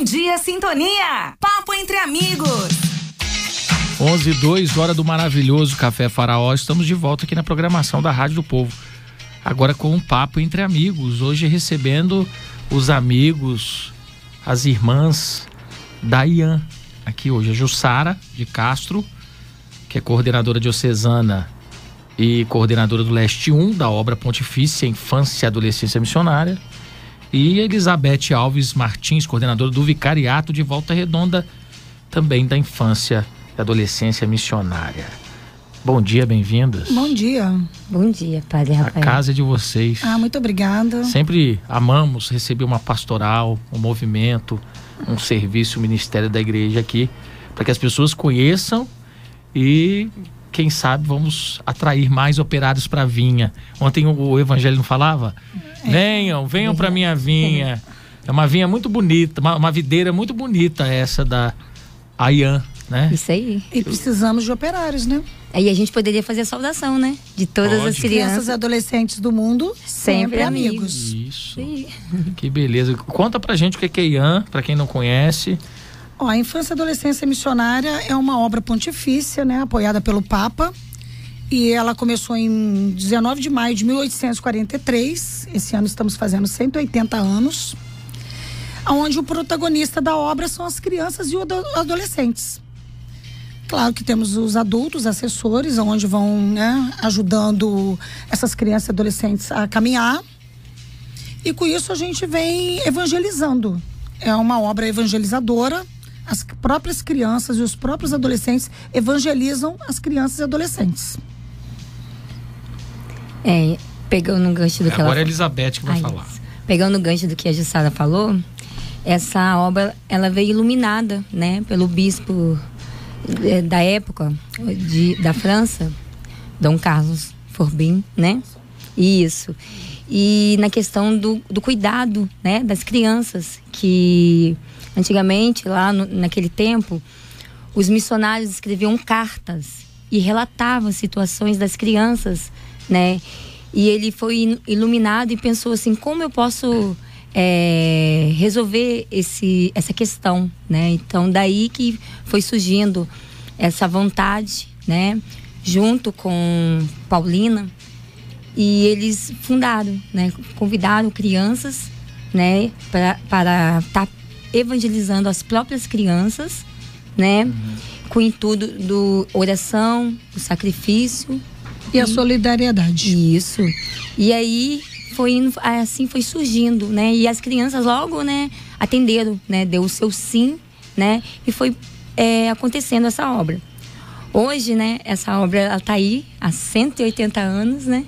Bom dia, sintonia! Papo entre amigos. 11 2 hora do maravilhoso Café Faraó. Estamos de volta aqui na programação da Rádio do Povo. Agora com um papo entre amigos. Hoje recebendo os amigos, as irmãs da IAN. Aqui hoje a Jussara de Castro, que é coordenadora diocesana e coordenadora do Leste 1 da obra Pontifícia Infância e Adolescência Missionária. E Elizabeth Alves Martins, coordenadora do Vicariato de Volta Redonda, também da Infância e Adolescência Missionária. Bom dia, bem-vindas. Bom dia. Bom dia, Padre Rafael. A casa é de vocês. Ah, muito obrigada. Sempre amamos receber uma pastoral, um movimento, um serviço, um ministério da igreja aqui, para que as pessoas conheçam e quem sabe vamos atrair mais operários para a vinha. Ontem o evangelho não falava? É. Venham, venham para minha vinha. É uma vinha muito bonita, uma, uma videira muito bonita essa da Ayan, né? Isso aí. E precisamos de operários, né? Aí a gente poderia fazer a saudação, né? De todas Pode. as crianças. Crianças e adolescentes do mundo, sempre, sempre amigos. Isso. Sim. Que beleza. Conta pra gente o que é IAN, pra quem não conhece. Ó, a Infância e Adolescência Missionária é uma obra pontifícia, né? Apoiada pelo Papa. E ela começou em 19 de maio de 1843. Esse ano estamos fazendo 180 anos. Onde o protagonista da obra são as crianças e os adolescentes. Claro que temos os adultos, assessores, onde vão né, ajudando essas crianças e adolescentes a caminhar. E com isso a gente vem evangelizando. É uma obra evangelizadora. As próprias crianças e os próprios adolescentes evangelizam as crianças e adolescentes. É, pegando no gancho do que Agora ela é a Elizabeth que vai Ai, falar. Pegando no gancho do que a Jussara falou, essa obra ela veio iluminada, né, pelo bispo é, da época de, da França, Dom Carlos Forbin, né? Isso. E na questão do, do cuidado, né, das crianças, que antigamente, lá no, naquele tempo, os missionários escreviam cartas e relatavam situações das crianças, né? E ele foi iluminado e pensou assim, como eu posso é, resolver esse, essa questão, né? Então daí que foi surgindo essa vontade, né? Junto com Paulina e eles fundaram, né? Convidaram crianças, né? Pra, para estar tá evangelizando as próprias crianças, né? Uhum. Com o intuito do oração, o sacrifício e, e a solidariedade. Isso. E aí foi indo, assim foi surgindo, né? E as crianças logo, né, atenderam, né? Deu o seu sim, né? E foi é, acontecendo essa obra. Hoje, né, essa obra está aí há 180 anos, né?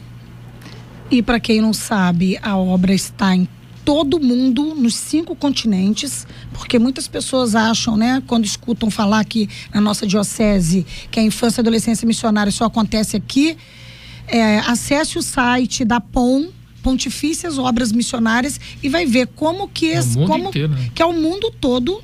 E para quem não sabe, a obra está em todo mundo, nos cinco continentes, porque muitas pessoas acham, né, quando escutam falar que na nossa diocese que a infância e adolescência missionária só acontece aqui, é, acesse o site da POM, Pontifícias Obras Missionárias e vai ver como que é esse, como inteiro, né? que é o mundo todo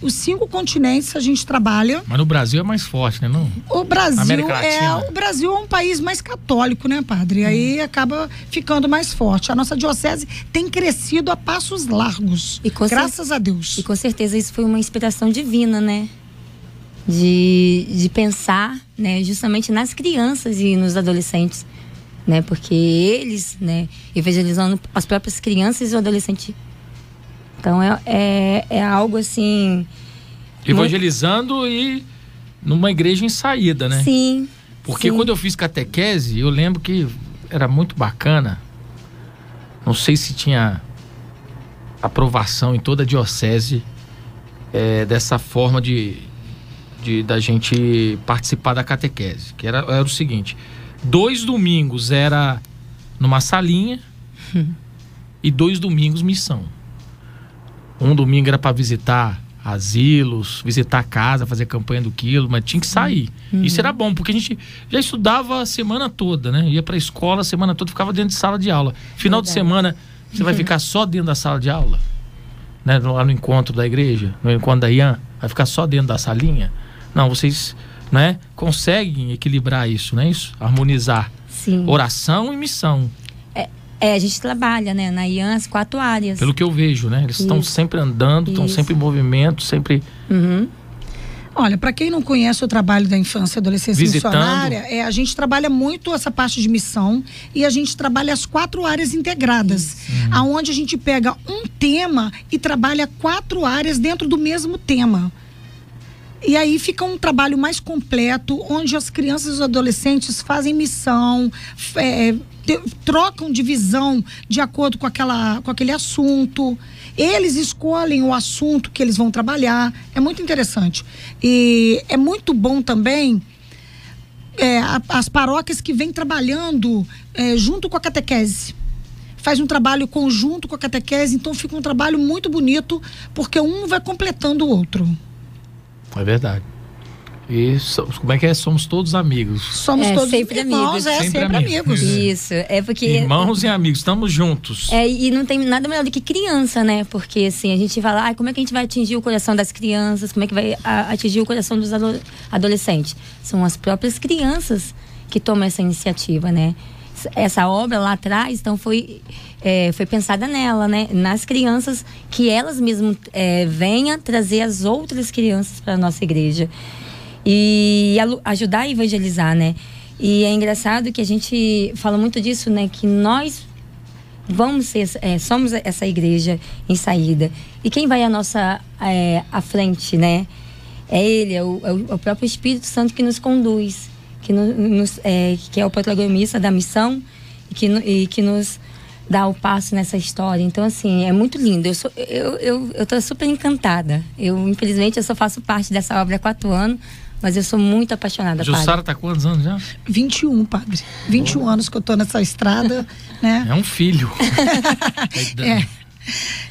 os cinco continentes a gente trabalha. Mas no Brasil é mais forte, né? Não? O Brasil é o Brasil é um país mais católico, né, padre? Hum. Aí acaba ficando mais forte. A nossa diocese tem crescido a passos largos. graças a Deus. E com certeza isso foi uma inspiração divina, né? De, de pensar, né, justamente nas crianças e nos adolescentes né? Porque eles, né, evangelizando as próprias crianças e o adolescente. Então é, é, é algo assim. Evangelizando muito... e numa igreja em saída, né? Sim. Porque sim. quando eu fiz catequese, eu lembro que era muito bacana. Não sei se tinha aprovação em toda a diocese é, dessa forma de, de da gente participar da catequese. Que era, era o seguinte: Dois domingos era numa salinha e dois domingos missão. Um domingo era para visitar asilos, visitar casa, fazer campanha do quilo, mas tinha que sair. Uhum. Isso era bom, porque a gente já estudava a semana toda, né? Ia para a escola a semana toda, ficava dentro de sala de aula. Final Verdade. de semana, você vai ficar só dentro da sala de aula? Né? Lá no encontro da igreja, no encontro da IAN, vai ficar só dentro da salinha? Não, vocês né, conseguem equilibrar isso, não é isso? Harmonizar Sim. oração e missão. É, a gente trabalha, né, na IAN as quatro áreas. Pelo que eu vejo, né? Eles estão sempre andando, estão sempre em movimento, sempre. Uhum. Olha, para quem não conhece o trabalho da infância e adolescência Visitando. missionária, é, a gente trabalha muito essa parte de missão e a gente trabalha as quatro áreas integradas, aonde a gente pega um tema e trabalha quatro áreas dentro do mesmo tema. E aí fica um trabalho mais completo, onde as crianças e os adolescentes fazem missão, é, trocam de visão de acordo com, aquela, com aquele assunto. Eles escolhem o assunto que eles vão trabalhar. É muito interessante. E é muito bom também é, as paróquias que vêm trabalhando é, junto com a catequese. Faz um trabalho conjunto com a catequese, então fica um trabalho muito bonito, porque um vai completando o outro. É verdade. E so- como é que é? Somos todos amigos. Somos É, todos sempre irmãos, amigos. é Sempre sempre, amigos. amigos. Isso, é porque. Irmãos e amigos, estamos juntos. É, e não tem nada melhor do que criança, né? Porque assim, a gente lá, "Ai, como é que a gente vai atingir o coração das crianças? Como é que vai atingir o coração dos ado- adolescentes? São as próprias crianças que tomam essa iniciativa, né? Essa obra lá atrás, então, foi, é, foi pensada nela, né? Nas crianças, que elas mesmas é, venham trazer as outras crianças para a nossa igreja. E ajudar a evangelizar, né? E é engraçado que a gente fala muito disso, né? Que nós vamos ser, é, somos essa igreja em saída. E quem vai à nossa é, à frente, né? É Ele, é o, é o- é próprio Espírito Santo que nos conduz, que, no- nos, é, que é o protagonista da missão e que, e que nos dá o passo nessa história. Então, assim, é muito lindo. Eu, sou, eu, eu, eu super encantada. Eu, infelizmente, eu só faço parte dessa obra há quatro anos, mas eu sou muito apaixonada, A padre. Jussara tá quantos anos já? 21, padre. 21 anos que eu tô nessa estrada, né? É um filho. É.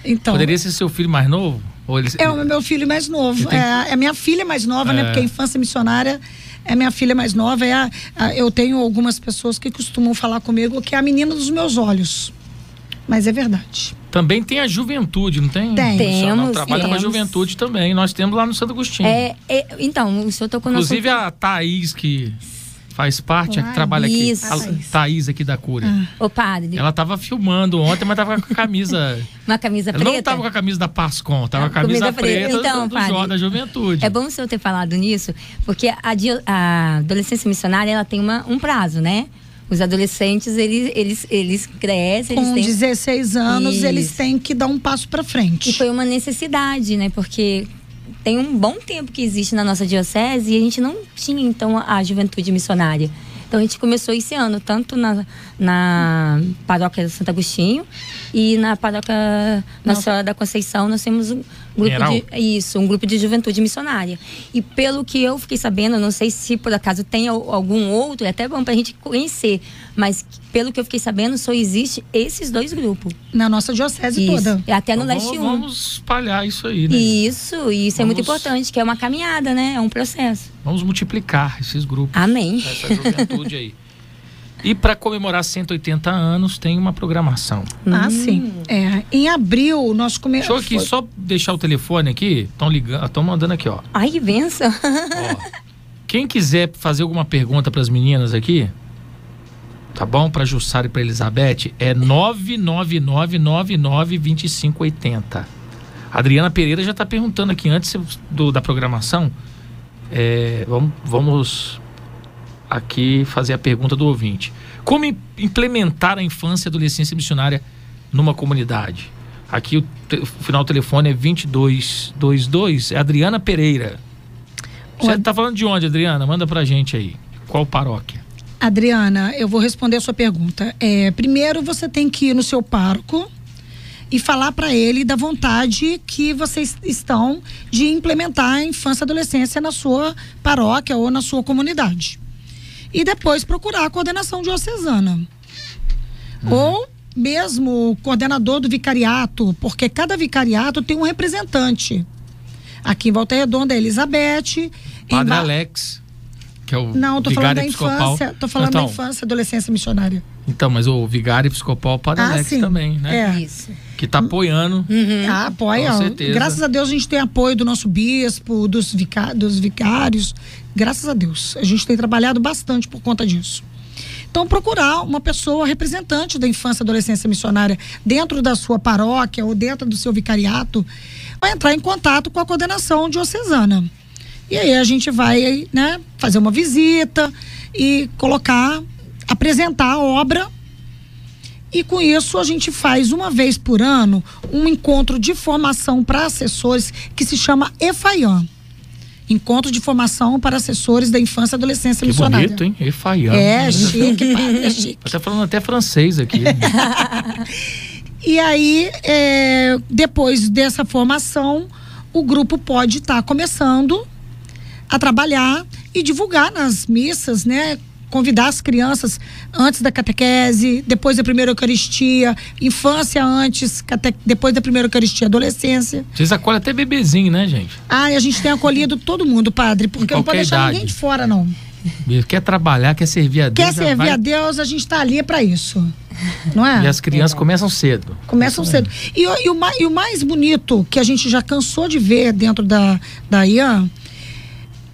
Então, Poderia ser seu filho mais novo? Ou ele... é o meu filho mais novo. Tem- É, é minha filha mais nova, né? É. Porque a infância missionária é minha filha mais nova. É a- a- eu tenho algumas pessoas que costumam falar comigo que é a menina dos meus olhos. Mas é verdade. Também tem a juventude, não tem? Tem. Temos, Trabalha com a temos. juventude também. Nós temos lá no Santo Agostinho. É, é, então, o senhor tocou no Inclusive assunto- a Thaís, que faz parte, a que Ah, trabalha aqui. isso. A Thaís aqui da Cura. Ô, padre, Ela tava filmando ontem, mas tava com a camisa. uma camisa Ela preta. não tava com a camisa da Pascom, tava com a Ah, camisa, camisa preta. preta, Então, do, do da Juventude. É bom o senhor ter falado nisso, porque a, a adolescência missionária ela tem uma, um prazo, né? Os adolescentes, eles, eles, eles crescem, eles Com têm... 16 anos, Isso. eles têm que dar um passo para frente. E foi uma necessidade, né? Porque tem um bom tempo que existe na nossa diocese e a gente não tinha, então, a juventude missionária. Então a gente começou esse ano, tanto na, na paróquia de Santo Agostinho e na paróquia Nossa Senhora da Conceição, nós temos grupo de. Isso, um grupo de juventude missionária. E pelo que eu fiquei sabendo, não sei se por acaso tem al- algum outro, é até bom pra gente conhecer, mas pelo que eu fiquei sabendo, só existe esses dois grupos. Na nossa diocese Isso. toda. É até no Então leste vamos, 1. vamos espalhar isso aí, né? Isso, e isso é muito Vamos- importante, que é uma caminhada, né? É um processo. Vamos multiplicar esses grupos. Amém. Essa juventude aí. E para comemorar 180 anos, tem uma programação. Ah, sim. É, em abril, nós Deixa eu começamos. aqui só deixar o telefone aqui. Estão ligando, estão mandando aqui, ó. Ai, que benção. Ó, Quem quiser fazer alguma pergunta para as meninas aqui, tá bom? Para Jussara e para Elizabeth, é 999992580. Adriana Pereira já está perguntando aqui antes do- da programação. É, vamos, vamos aqui fazer a pergunta do ouvinte. Como im- implementar a infância e adolescência missionária numa comunidade? Aqui o, o final do telefone é 2222, é Adriana Pereira. Você Oi. tá falando de onde, Adriana? Manda pra gente aí. Qual paróquia? Adriana, eu vou responder a sua pergunta. É, primeiro, você tem que ir no seu pároco e falar para ele da vontade que vocês estão de implementar a infância e adolescência na sua paróquia ou na sua comunidade. E depois procurar a coordenação diocesana. Ou mesmo o coordenador do vicariato, porque cada vicariato tem um representante. Aqui em Volta Redonda é Elizabeth. Padre Ba- Alex, que é o Não, tô falando vigário da episcopal. infância. Tô falando então, da infância e adolescência missionária. Então, mas o vigário episcopal Padre Ah, Alex sim. também, né? É. Isso. Que tá apoiando. Ah, apoia. Com certeza. Graças a Deus a gente tem apoio do nosso bispo, dos, vicá- dos vicários. Graças a Deus. A gente tem trabalhado bastante por conta disso. Então, procurar uma pessoa representante da infância e adolescência missionária dentro da sua paróquia ou dentro do seu vicariato, vai entrar em contato com a coordenação diocesana. E aí a gente vai né, fazer uma visita e colocar, apresentar a obra. E com isso a gente faz uma vez por ano um encontro de formação para assessores que se chama EFAIAN. Encontro de formação para assessores da infância e adolescência Que missionária. bonito, hein? Efaiano. É, chique, padre, é chique. Tá falando até francês aqui. E aí, é, depois dessa formação, o grupo pode estar começando a trabalhar e divulgar nas missas, né? Convidar as crianças antes da catequese, depois da primeira Eucaristia, infância antes, cate- depois da primeira Eucaristia, adolescência. Vocês acolhem até bebezinho, né, gente? Ah, e a gente tem acolhido todo mundo, padre, porque não pode deixar idade. ninguém de fora, não. Quer trabalhar, quer servir a Deus. Quer servir vai- a Deus, a gente está ali para isso. Não é? E as crianças começam cedo. Começam cedo. E, o- e o mais, e o mais bonito que a gente já cansou de ver dentro da, da IAN,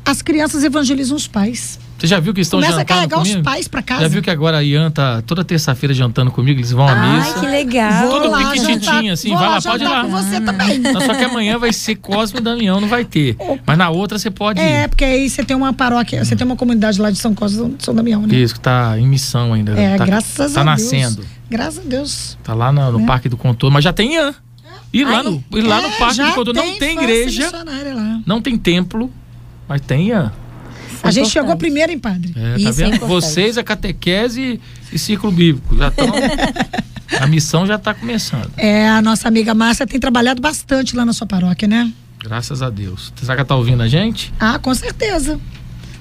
as crianças evangelizam os pais. Você já viu que estão Começa a jantando carregar os pais pra casa. Já viu que agora a Ian tá toda terça-feira jantando comigo, eles vão à Ai, missa. que legal. Tudo lá jantar- assim, vou vai lá, pode ir lá. com você também. Não, só que amanhã vai ser Cosme e Damião, não vai ter. Mas na outra você pode É, ir. porque aí você tem uma paróquia, você tem uma comunidade lá de São Cosme São Damião, né? Isso, que tá em missão ainda. É, tá, graças tá a nascendo. Deus. Graças a Deus. Tá lá no, no Né? Parque do Contorno, mas já tem Ian. E lá, Ai. no, e lá no É, Parque já do Contorno não tem igreja, não tem templo, mas tem Ian. A gente chegou primeiro, hein, padre? É, tá Isso é vendo? importante. Vocês, a catequese e círculo bíblico. Já tão, a missão já está começando. É, a nossa amiga Márcia tem trabalhado bastante lá na sua paróquia, né? Graças a Deus. Será que ela tá ouvindo a gente? Ah, com certeza.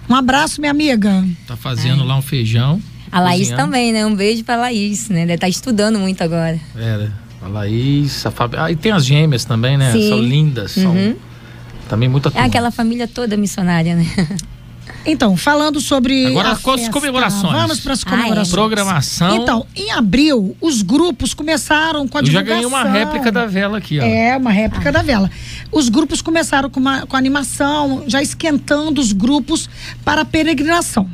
Um abraço, minha amiga. Tá fazendo lá um feijão. A Laís cozinhando. também, né? Um beijo pra Laís, né? Deve estar estudando muito agora. É, né? a Laís, a Fabi... Ah, e tem as gêmeas também, né? Sim. São lindas. São Uhum. também muita É turma. aquela família toda missionária, né? Então, falando sobre. Agora a as festa, comemorações. Vamos para as Ah, é. comemorações. Programação. Então, em abril, os grupos começaram com a Eu já divulgação. ganhei uma réplica da vela aqui, ó. É, uma réplica da vela. Os grupos começaram com, uma, com animação, já esquentando os grupos para a peregrinação.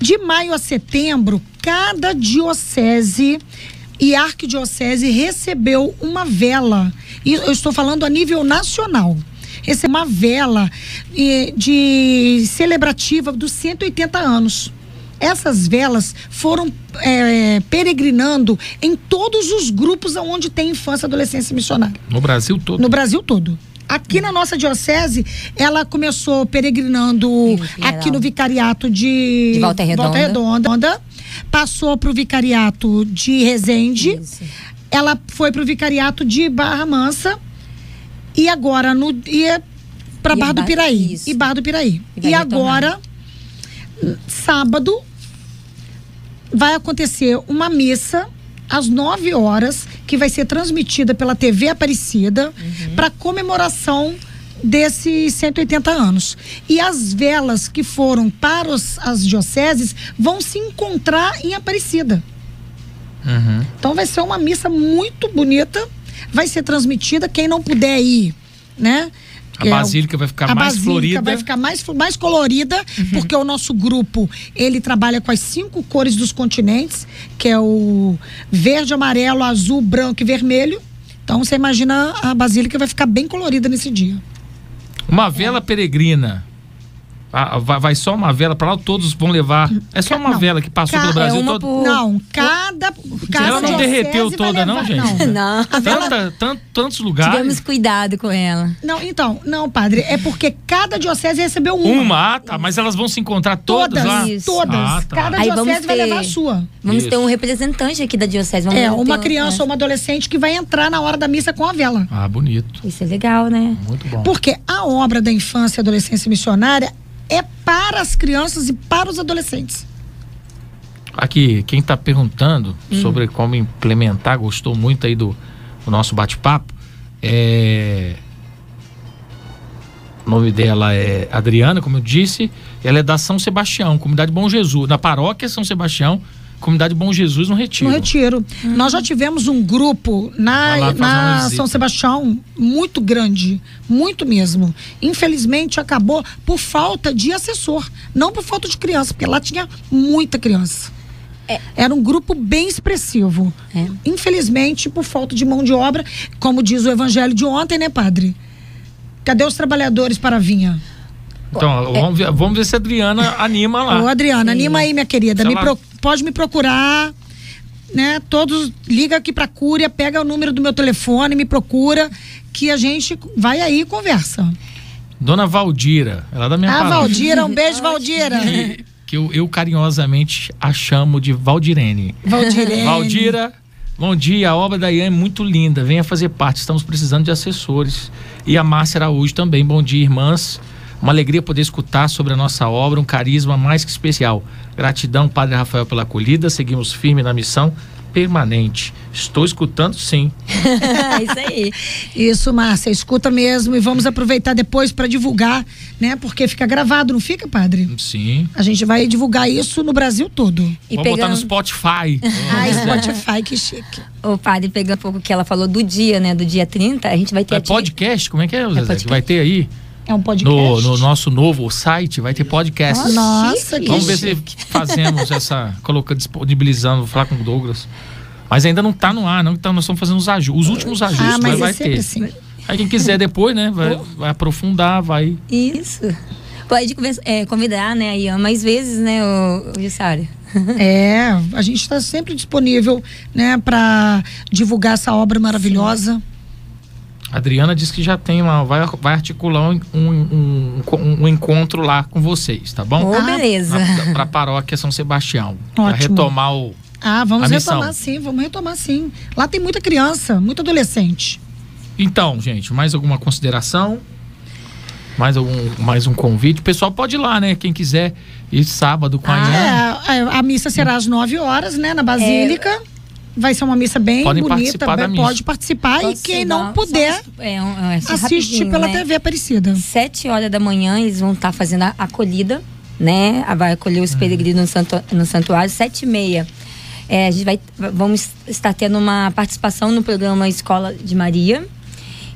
De maio a setembro, cada diocese e arquidiocese recebeu uma vela. E eu estou falando a nível nacional. Recebeu uma vela eh, de celebrativa dos 180 anos. Essas velas foram eh, peregrinando em todos os grupos onde tem infância e adolescência missionária No Brasil todo. no Brasil todo. Aqui na nossa diocese, ela começou peregrinando aqui no vicariato de, De Volta Redonda. Redonda, passou para o vicariato de Resende, Isso. ela foi para o vicariato de Barra Mansa e agora no ia para Barra do Piraí isso. e Barra do Piraí. E E agora sábado vai acontecer uma missa às 9 horas que vai ser transmitida pela TV Aparecida para comemoração desses 180 anos. E as velas que foram para os- as dioceses vão se encontrar em Aparecida. Uhum. Então vai ser uma missa muito bonita, vai ser transmitida quem não puder ir, né? A É, basílica vai ficar a mais basílica florida. vai ficar mais, mais colorida, porque o nosso grupo, ele trabalha com as cinco cores dos continentes, que é o verde, amarelo, azul, branco e vermelho. Então você imagina a basílica vai ficar bem colorida nesse dia. Uma vela peregrina. Ah, vai, vai só uma vela para lá, todos vão levar. É só uma Não. vela que passou Ca- pelo Brasil é uma todo. por- Não, cada, cada Ela não derreteu vai toda, não, gente? Não. Tanta, tant- tantos lugares. Tivemos cuidado com ela. Não, então, não, padre, é porque cada diocese recebeu uma. Uma, ah, tá, mas elas vão se encontrar todas, Todas, lá? Isso. todas. Ah, tá. Cada Aí diocese vai ter- levar a sua. Vamos Isso. ter um representante aqui da diocese. Vamos É, uma um- criança é. ou uma adolescente que vai entrar na hora da missa com a vela. Ah, bonito. Isso é legal, né? Muito bom. Porque a obra da infância e adolescência missionária é para as crianças e para os adolescentes. Aqui, quem está perguntando Hum. sobre como implementar, gostou muito aí do, do nosso bate-papo. É... O nome dela é Adriana, como eu disse. Ela é da São Sebastião, comunidade Bom Jesus. Na paróquia São Sebastião, comunidade Bom Jesus no Retiro. No retiro. Nós já tivemos um grupo na, na. São Sebastião muito grande, muito mesmo. Infelizmente acabou por falta de assessor, não por falta de criança, porque lá tinha muita criança. Era um grupo bem expressivo. É. Infelizmente, por falta de mão de obra, como diz o evangelho de ontem, né, padre? Cadê os trabalhadores para a vinha? Então, vamos, ver, vamos ver se a Adriana anima lá. Ô, Adriana, anima aí, minha querida. Se Me ela- pro- Pode me procurar. Né? Todos liga aqui pra Cúria, pega o número do meu telefone, me procura, que a gente vai aí e conversa. Dona Valdira, ela é da minha Ah, palavra. Valdira, um beijo, Valdira. Que, que eu, eu carinhosamente a chamo de Valdirene. Valdirene. Valdira, bom dia. A obra da Ian é muito linda. Venha fazer parte. Estamos precisando de assessores. E a Márcia Araújo também. Bom dia, irmãs. Uma alegria poder escutar sobre a nossa obra, um carisma mais que especial. Gratidão, Padre Rafael, pela acolhida. Seguimos firme na missão permanente. Estou escutando, sim. Isso aí. Isso, Márcia, escuta mesmo e vamos aproveitar depois para divulgar, né? Porque fica gravado, não fica, padre? Sim. A gente vai divulgar isso no Brasil todo. E Vamos botar no pegando, Spotify. Ai, Spotify, que chique. o padre, pegando um pouco o que ela falou do dia, né? Do dia 30, a gente vai ter É podcast? Como é que é, Zezé? podcast. Que vai ter aí? É um podcast. No, no nosso novo site vai ter podcast. Nossa, que Vamos ver chique. se fazemos essa. Colocando, disponibilizando, vou falar com o Douglas. Mas ainda não tá no ar, não. Então nós estamos fazendo os, aju os últimos ajustes, Ah, mas, mas vai é ter. assim. Aí quem quiser depois, né? Vai, vai aprofundar, vai. Isso. Pode é, convidar, né, a Ian mais vezes, né, o, o? É, a gente está sempre disponível, né, para divulgar essa obra maravilhosa. A Adriana disse que já tem uma. Vai, vai articular um, um, um- um encontro lá com vocês, tá bom? Ô, beleza. Na, pra paróquia São Sebastião. Pra Ótimo. retomar o. Ah, vamos A missão. retomar sim, vamos retomar sim. Lá tem muita criança, muito adolescente. Então, gente, mais alguma consideração? Mais, algum, mais um convite? O pessoal pode ir lá, né? Quem quiser ir sábado com a Ian. É, a, a missa será às 9 horas, né, na Basílica. Vai ser uma missa bem Podem bonita, participar bem- pode participar Pode e quem não puder é, é, assiste pela né? TV Aparecida. Sete horas da manhã eles vão estar fazendo a acolhida, né? A- Vai acolher os peregrinos no, santu- no santuário. Sete e meia. É, a gente vai, vamos estar tendo uma participação no programa Escola de Maria.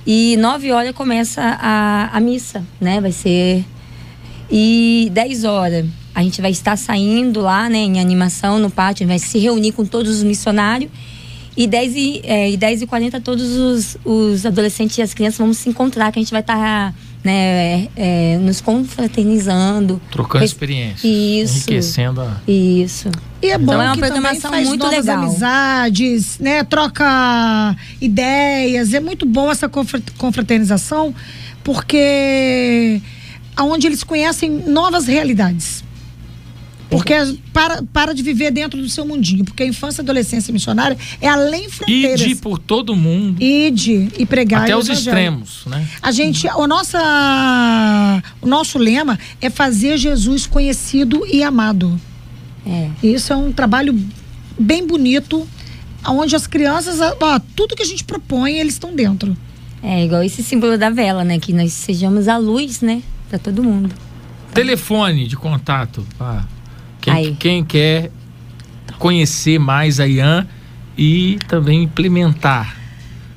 E nove horas começa a, a missa, né? Vai ser. E 10 horas a gente vai estar saindo lá, né, em animação no pátio, a gente vai se reunir com todos os missionários. E 10 e, é, e 10 e 40 todos os, os adolescentes e as crianças vão se encontrar, que a gente vai estar né, é, nos confraternizando. Trocando Res- experiências. Isso. Enriquecendo a. Isso. E é bom Então é uma que programação faz muito novas legal. amizades, né? Troca ideias. É muito bom essa confra- confraternização, porque aonde eles conhecem novas realidades. Porque para, para de viver dentro do seu mundinho. Porque a infância e adolescência missionária é além fronteiras. Ide por todo mundo. Ide e pregar. Até os evangelho. extremos, né? A gente, o, nossa, o nosso lema é fazer Jesus conhecido e amado. É. Isso é um trabalho bem bonito, onde as crianças, ó, tudo que a gente propõe, eles estão dentro. É igual esse símbolo da vela, né? Que nós sejamos a luz, né? Pra todo mundo. Telefone de contato. pá. Quem, quem quer conhecer mais a Ian e também implementar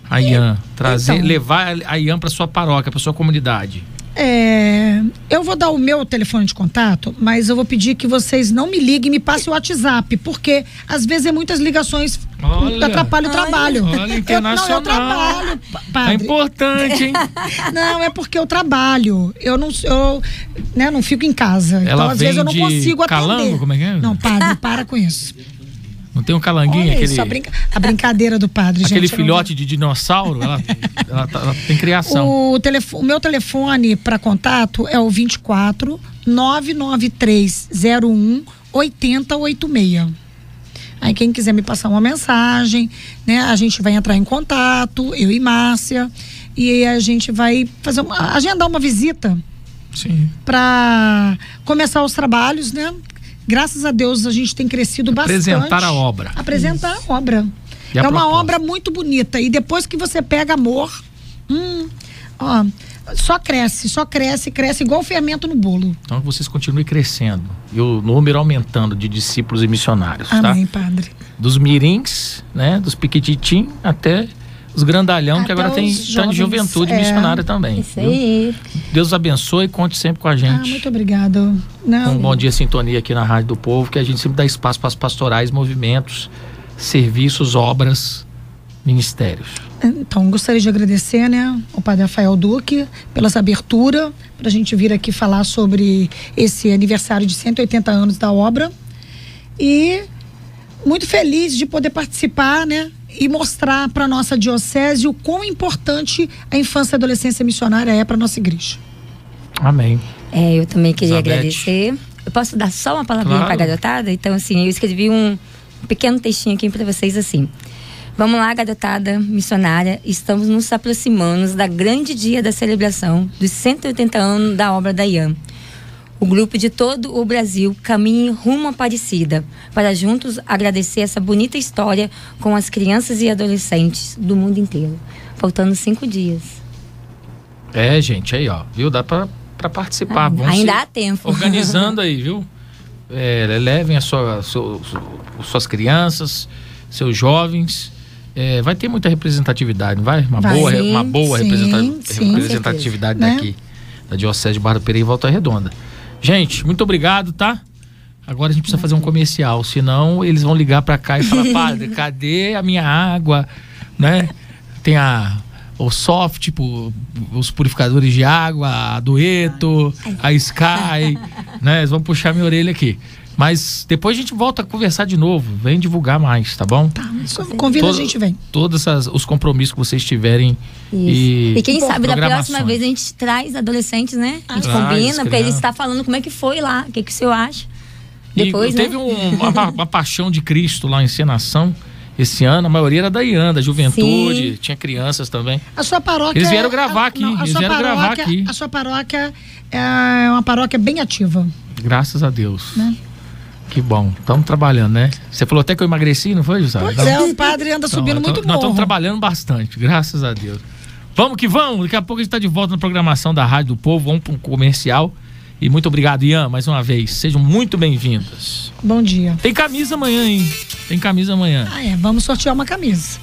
a Ian. Trazer, Então. levar a Ian para sua paróquia, para sua comunidade. É, eu vou dar o meu telefone de contato, mas eu vou pedir que vocês não me liguem e me passem o WhatsApp, porque às vezes é muitas ligações Olha. atrapalham o trabalho. Olha, Eu, não, eu internacional. trabalho, É padre. importante, hein? Não, é porque eu trabalho. Eu não, eu, né, não fico em casa. então, Ela às vezes, eu não consigo atender. calango? Como é que é? Não, padre, para com isso. Não tem um calanguinho, Olha aquele, isso, a, brinca- a brincadeira do padre, aquele gente. filhote de dinossauro? Ela, ela, tá- ela tem criação. O, telefo- o meu telefone para contato é o 24 99301 8086. Aí quem quiser me passar uma mensagem, né, a gente vai entrar em contato, eu e Márcia, e a gente vai fazer uma, agendar uma visita Sim. para começar os trabalhos, né? Graças a Deus a gente tem crescido bastante. Apresentar a obra. Apresentar a obra. E a é uma proposta? obra muito bonita. E depois que você pega amor, hum, ó, só cresce, só cresce, cresce igual fermento no bolo. Então que vocês continuem crescendo. E o número aumentando de discípulos e missionários, tá? Amém, padre. Dos mirins, né? Dos piquititim até os grandalhão, que Até agora tem tanto de jovens, juventude é. missionária também. Isso viu? aí. Deus abençoe e conte sempre com a Ah, gente. muito obrigado. Não, um bom dia sintonia aqui na Rádio do Povo, que a gente sempre dá espaço para as pastorais, movimentos, serviços, obras, ministérios. Então, gostaria de agradecer, né, ao Padre Rafael Duque pela essa abertura, para a gente vir aqui falar sobre esse aniversário de 180 anos da obra. E muito feliz de poder participar, né, e mostrar para nossa diocese o quão importante a infância e adolescência missionária é para nossa igreja. Amém. É, eu também queria agradecer. Eu posso dar só uma palavrinha Claro. para a garotada? Então, assim, eu escrevi um pequeno textinho aqui para vocês assim. Vamos lá, garotada missionária. Estamos nos aproximando da grande dia da celebração dos 180 anos da obra da IAM. O grupo de todo o Brasil caminha rumo à Aparecida para juntos agradecer essa bonita história com as crianças e adolescentes do mundo inteiro. Faltando cinco dias. É, gente, aí, ó, viu? Dá para participar. Ah, ainda há tempo. Organizando aí, viu? É, levem as sua, seu- suas crianças, seus jovens. É, vai ter muita representatividade, não vai? Uma Vai. boa, Sim, uma boa sim, representa- sim. representatividade Com certeza. daqui, da Diocese de Barra do Pereira e Volta Redonda. Gente, muito obrigado, tá? Agora a gente precisa fazer um comercial, senão eles vão ligar pra cá e falar, padre, cadê a minha água? Né? Tem a o soft, tipo, os purificadores de água, a Dueto, a Sky, né? Eles vão puxar minha orelha aqui. Mas depois a gente volta a conversar de novo. Vem divulgar mais, tá bom? Só Convida, Todo- a gente vem. Todos os compromissos que vocês tiverem. E, E, quem sabe da próxima vez a gente traz adolescentes, né? A gente Traz, combina, porque criança. eles estão falando como é que foi lá, o que, que o senhor acha. E Depois, teve né? um- uma, uma paixão de Cristo lá em encenação esse ano. A maioria era da IAN, da juventude. Sim. Tinha crianças também. A sua paróquia. Eles vieram gravar aqui, a eles sua vieram gravar paróquia- aqui. A sua paróquia é uma paróquia bem ativa. Graças a Deus. Né? Que bom. Estamos trabalhando, né? Você falou até que eu emagreci, não foi, José? Pois é, o padre anda subindo muito Nós estamos trabalhando bastante, graças a Deus. Vamos que vamos. Daqui a pouco a gente está de volta na programação da Rádio do Povo. Vamos para um comercial. E muito obrigado, Ian, mais uma vez. Sejam muito bem-vindas. Bom dia. Tem camisa amanhã, hein? Tem camisa amanhã. Ah, é. Vamos sortear uma camisa.